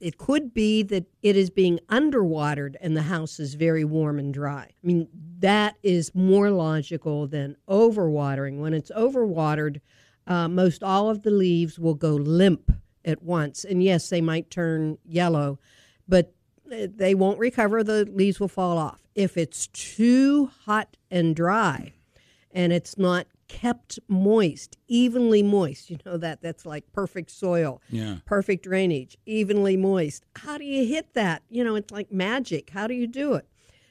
it could be that it is being underwatered and the house is very warm and dry. I mean, that is more logical than overwatering. When it's overwatered, uh, most all of the leaves will go limp at once. And yes, they might turn yellow, but they won't recover. The leaves will fall off. If it's too hot and dry and it's not kept moist, evenly moist. You know that that's like perfect soil, Yeah. perfect drainage, evenly moist. How do you hit that? You know, it's like magic. How do you do it?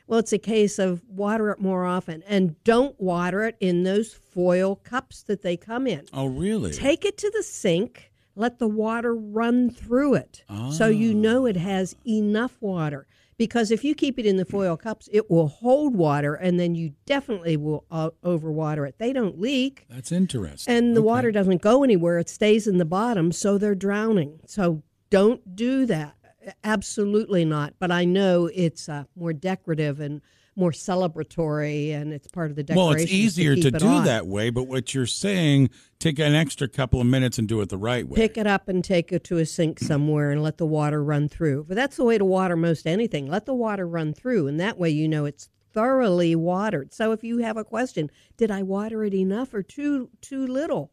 Well, it's a case of water it more often and don't water it in those foil cups that they come in. Oh, really? Take it to the sink, let the water run through it so you ah. know it has enough water. Because if you keep it in the foil cups, it will hold water and then you definitely will uh, overwater it. They don't leak That's interesting. and the Okay. water doesn't go anywhere, it stays in the bottom, so they're drowning. So don't do that. Absolutely not. But I know it's uh, more decorative and more celebratory, and it's part of the decoration. Well, it's easier to, keep it do on. that way, but what you're saying, take an extra couple of minutes and do it the right way. Pick it up and take it to a sink somewhere and let the water run through. But that's the way to water most anything. Let the water run through, and that way you know it's thoroughly watered. So if you have a question, did I water it enough or too too little?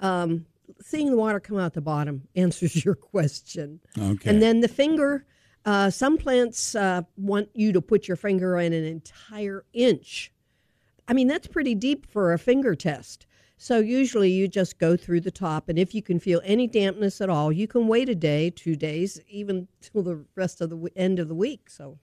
Um, seeing the water come out the bottom answers your question. Okay. And then the finger. Uh, some plants uh, want you to put your finger in an entire inch. I mean, that's pretty deep for a finger test. So usually you just go through the top, and if you can feel any dampness at all, you can wait a day, two days, even till the rest of the w- end of the week. So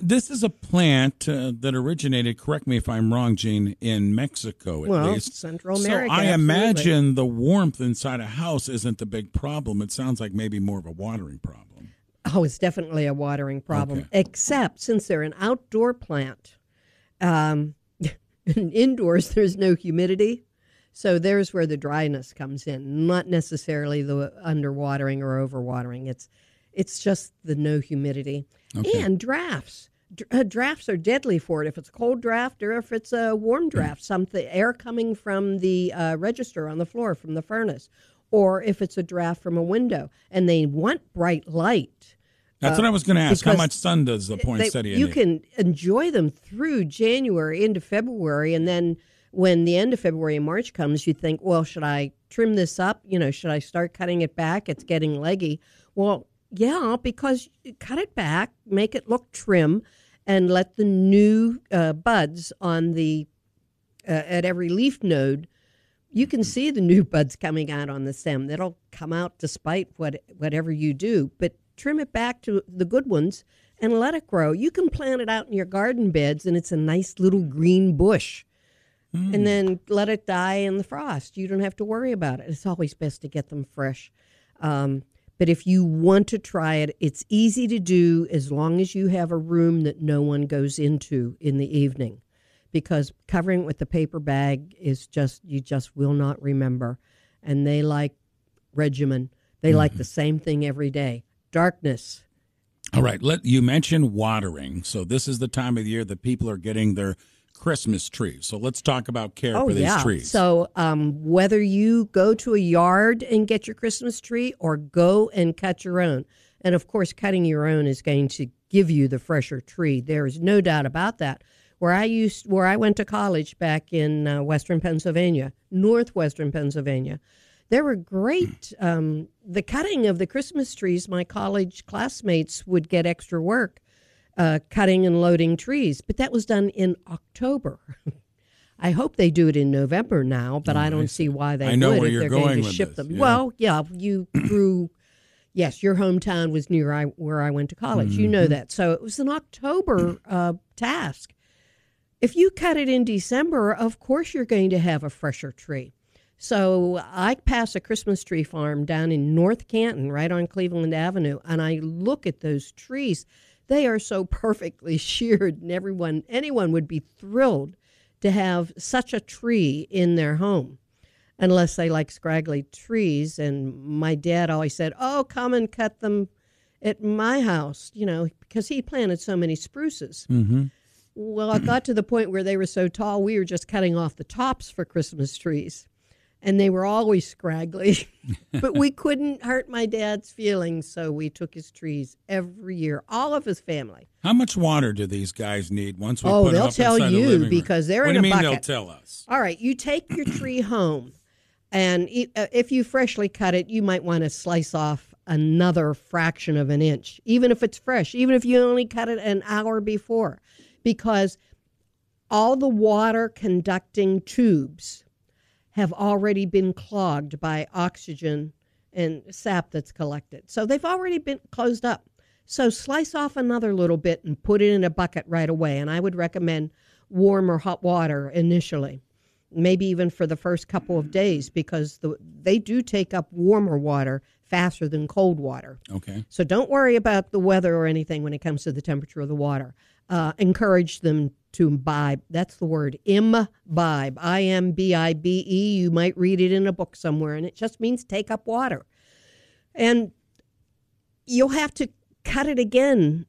This is a plant uh, that originated, correct me if I'm wrong, Jeanne, in Mexico at Well, least. Central America. so I absolutely. imagine the warmth inside a house isn't the big problem. It sounds like maybe more of a watering problem. Oh, it's definitely a watering problem. Okay. Except since they're an outdoor plant, um, indoors there's no humidity, so there's where the dryness comes in. Not necessarily the underwatering or overwatering. It's it's just the no humidity Okay. and drafts. Dr- uh, drafts are deadly for it. If it's a cold draft or if it's a warm draft, something air coming from the uh, register on the floor from the furnace, or if it's a draft from a window, and they want bright light. That's what I was going to ask. How much sun does the They- poinsettia you need? can enjoy them through January into February, and then when the end of February and March comes, you think, well, should I trim this up? You know, should I start cutting it back? It's getting leggy. Well, yeah, because cut it back, make it look trim, and let the new uh, buds on the uh, at every leaf node. You can see the new buds coming out on the stem. That'll come out despite what whatever you do. But trim it back to the good ones and let it grow. You can plant it out in your garden beds, and it's a nice little green bush. And then let it die in the frost. You don't have to worry about it. It's always best to get them fresh. Um, but if you want to try it, it's easy to do as long as you have a room that no one goes into in the evening. Because covering it with the paper bag is just, you just will not remember. And they like regimen, they like the same thing every day darkness. All right. Let you mentioned watering. So this is the time of the year that people are getting their Christmas trees. So let's talk about care for these trees. So, um, whether you go to a yard and get your Christmas tree or go and cut your own, and of course, cutting your own is going to give you the fresher tree. There is no doubt about that. Where I used, where I went to college back in uh, Western Pennsylvania, northwestern Pennsylvania, there were great. Um, the cutting of the Christmas trees, my college classmates would get extra work uh, cutting and loading trees, but that was done in October. I hope they do it in November now, but I don't see why they I know would where if you're they're going going to ship this, them. yeah. Well, yeah, you grew. Yes, your hometown was near I, where I went to college. You Mm-hmm. know that, so it was an October uh, task. If you cut it in December, of course you're going to have a fresher tree. So I pass a Christmas tree farm down in North Canton, right on Cleveland Avenue, and I look at those trees. They are so perfectly sheared, and everyone, anyone would be thrilled to have such a tree in their home, unless they like scraggly trees. And my dad always said, "Oh, come and cut them at my house," you know, because he planted so many spruces. Mm-hmm. Well, it got to the point where they were so tall, we were just cutting off the tops for Christmas trees. and they were always scraggly. but we couldn't hurt my dad's feelings, so we took his trees every year, all of his family. How much water do these guys need once we oh, put they'll tell you the because they're what in do you a mean bucket. They'll tell us. All right, you take your tree home, and uh, if you freshly cut it, you might want to slice off another fraction of an inch, even if it's fresh, even if you only cut it an hour before, because all the water conducting tubes have already been clogged by oxygen and sap that's collected. So they've already been closed up. So slice off another little bit and put it in a bucket right away. And I would recommend warm or hot water initially, maybe even for the first couple of days, because the, they do take up warmer water faster than cold water. Okay. So don't worry about the weather or anything when it comes to the temperature of the water. Uh, encourage them to imbibe. That's the word, imbibe. I M B I B E. You might read it in a book somewhere, and it just means take up water. And you'll have to cut it again.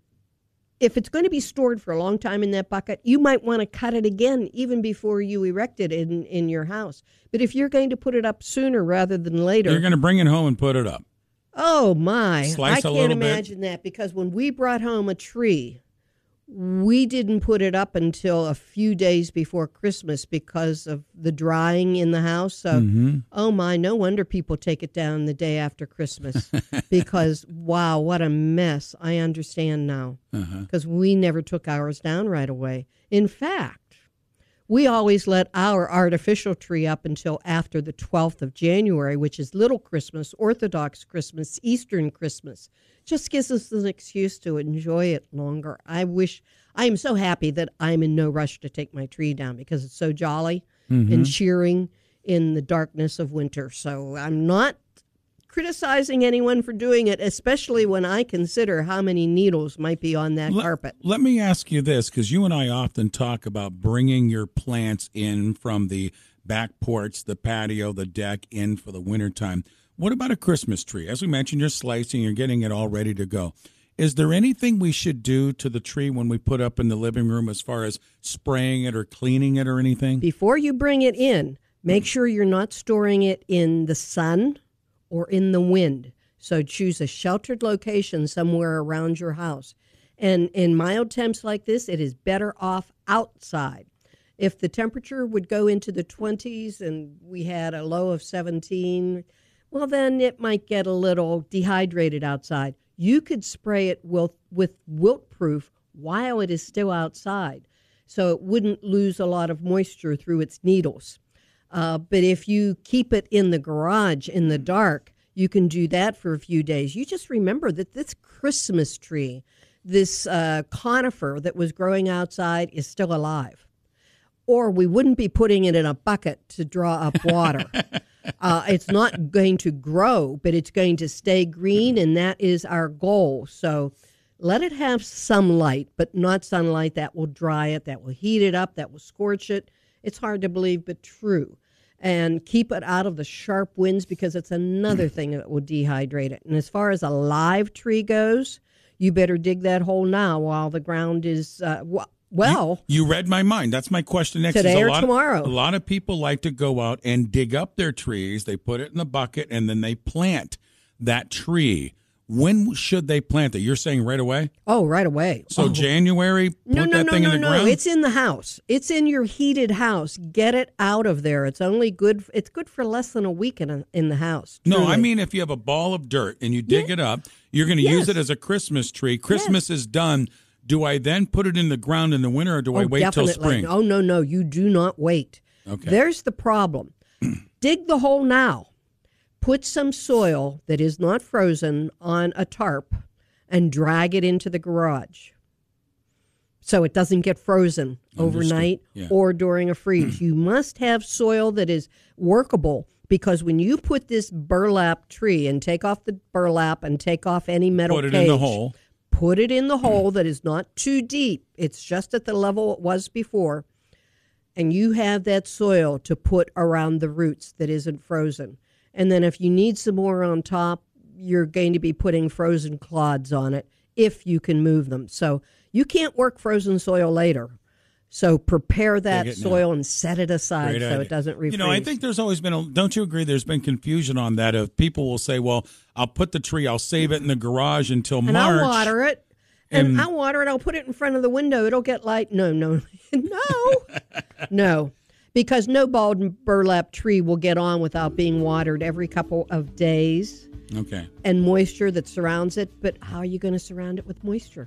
If it's going to be stored for a long time in that bucket, you might want to cut it again even before you erect it in, in your house. But if you're going to put it up sooner rather than later, you're going to bring it home and put it up. Oh my! Slice I can't imagine bit. that because when we brought home a tree we didn't put it up until a few days before Christmas because of the drying in the house. So, mm-hmm. oh my, no wonder people take it down the day after Christmas because, wow, what a mess. I understand now because uh-huh. we never took ours down right away. In fact, we always let our artificial tree up until after the 12th of January, which is Little Christmas, Orthodox Christmas, Eastern Christmas. Just gives us an excuse to enjoy it longer. I wish, I am so happy that I'm in no rush to take my tree down because it's so jolly mm-hmm. and cheering in the darkness of winter. So I'm not criticizing anyone for doing it, especially when I consider how many needles might be on that let, carpet. Let me ask you this because you and I often talk about bringing your plants in from the back porch, the patio, the deck in for the wintertime. What about a Christmas tree? As we mentioned, you're slicing, you're getting it all ready to go. Is there anything we should do to the tree when we put up in the living room as far as spraying it or cleaning it or anything? Before you bring it in, make sure you're not storing it in the sun or in the wind. So choose a sheltered location somewhere around your house. And in mild temps like this, it is better off outside. If the temperature would go into the 20s and we had a low of 17, well, then it might get a little dehydrated outside. You could spray it with, with Wilt-Pruf while it is still outside, so it wouldn't lose a lot of moisture through its needles. Uh, but if you keep it in the garage in the dark, you can do that for a few days. You just remember that this Christmas tree, this uh, conifer that was growing outside, is still alive. Or we wouldn't be putting it in a bucket to draw up water. uh, it's not going to grow, but it's going to stay green, and that is our goal. So let it have some light, but not sunlight that will dry it, that will heat it up, that will scorch it. It's hard to believe, but true. And keep it out of the sharp winds because it's another thing that will dehydrate it. And as far as a live tree goes, you better dig that hole now while the ground is uh, well. You, you, read my mind. That's my question next. Today or lot, tomorrow. A lot of people like to go out and dig up their trees. They put it in the bucket and then they plant that tree when should they plant it? You're saying right away? Oh, right away. So oh. January, put no, no, no, no, no. ground? It's in the house. It's in your heated house. Get it out of there. It's only good. It's good for less than a week in, a, in the house. Truly. No, I mean if you have a ball of dirt and you dig yeah. it up, you're going to yes. use it as a Christmas tree. Christmas yes. is done. Do I then put it in the ground in the winter, or do oh, I wait definitely. till spring? Oh no, no, you do not wait. Okay. There's the problem. dig the hole now put some soil that is not frozen on a tarp and drag it into the garage so it doesn't get frozen overnight yeah. or during a freeze. you must have soil that is workable because when you put this burlap tree and take off the burlap and take off any metal put it cage, in the hole. Put it in the hole that is not too deep. It's just at the level it was before. And you have that soil to put around the roots that isn't frozen. And then if you need some more on top, you're going to be putting frozen clods on it if you can move them. So you can't work frozen soil later. So prepare that soil and set it aside Great so idea. it doesn't refreeze. You know, I think there's always been a. Don't you agree? There's been confusion on that. Of people will say, "Well, I'll put the tree, I'll save it in the garage until and March." I'll water it. And, and- I'll water it. I'll put it in front of the window. It'll get light. No, no, no, no. Because no balled burlap tree will get on without being watered every couple of days Okay. and moisture that surrounds it. But how are you going to surround it with moisture?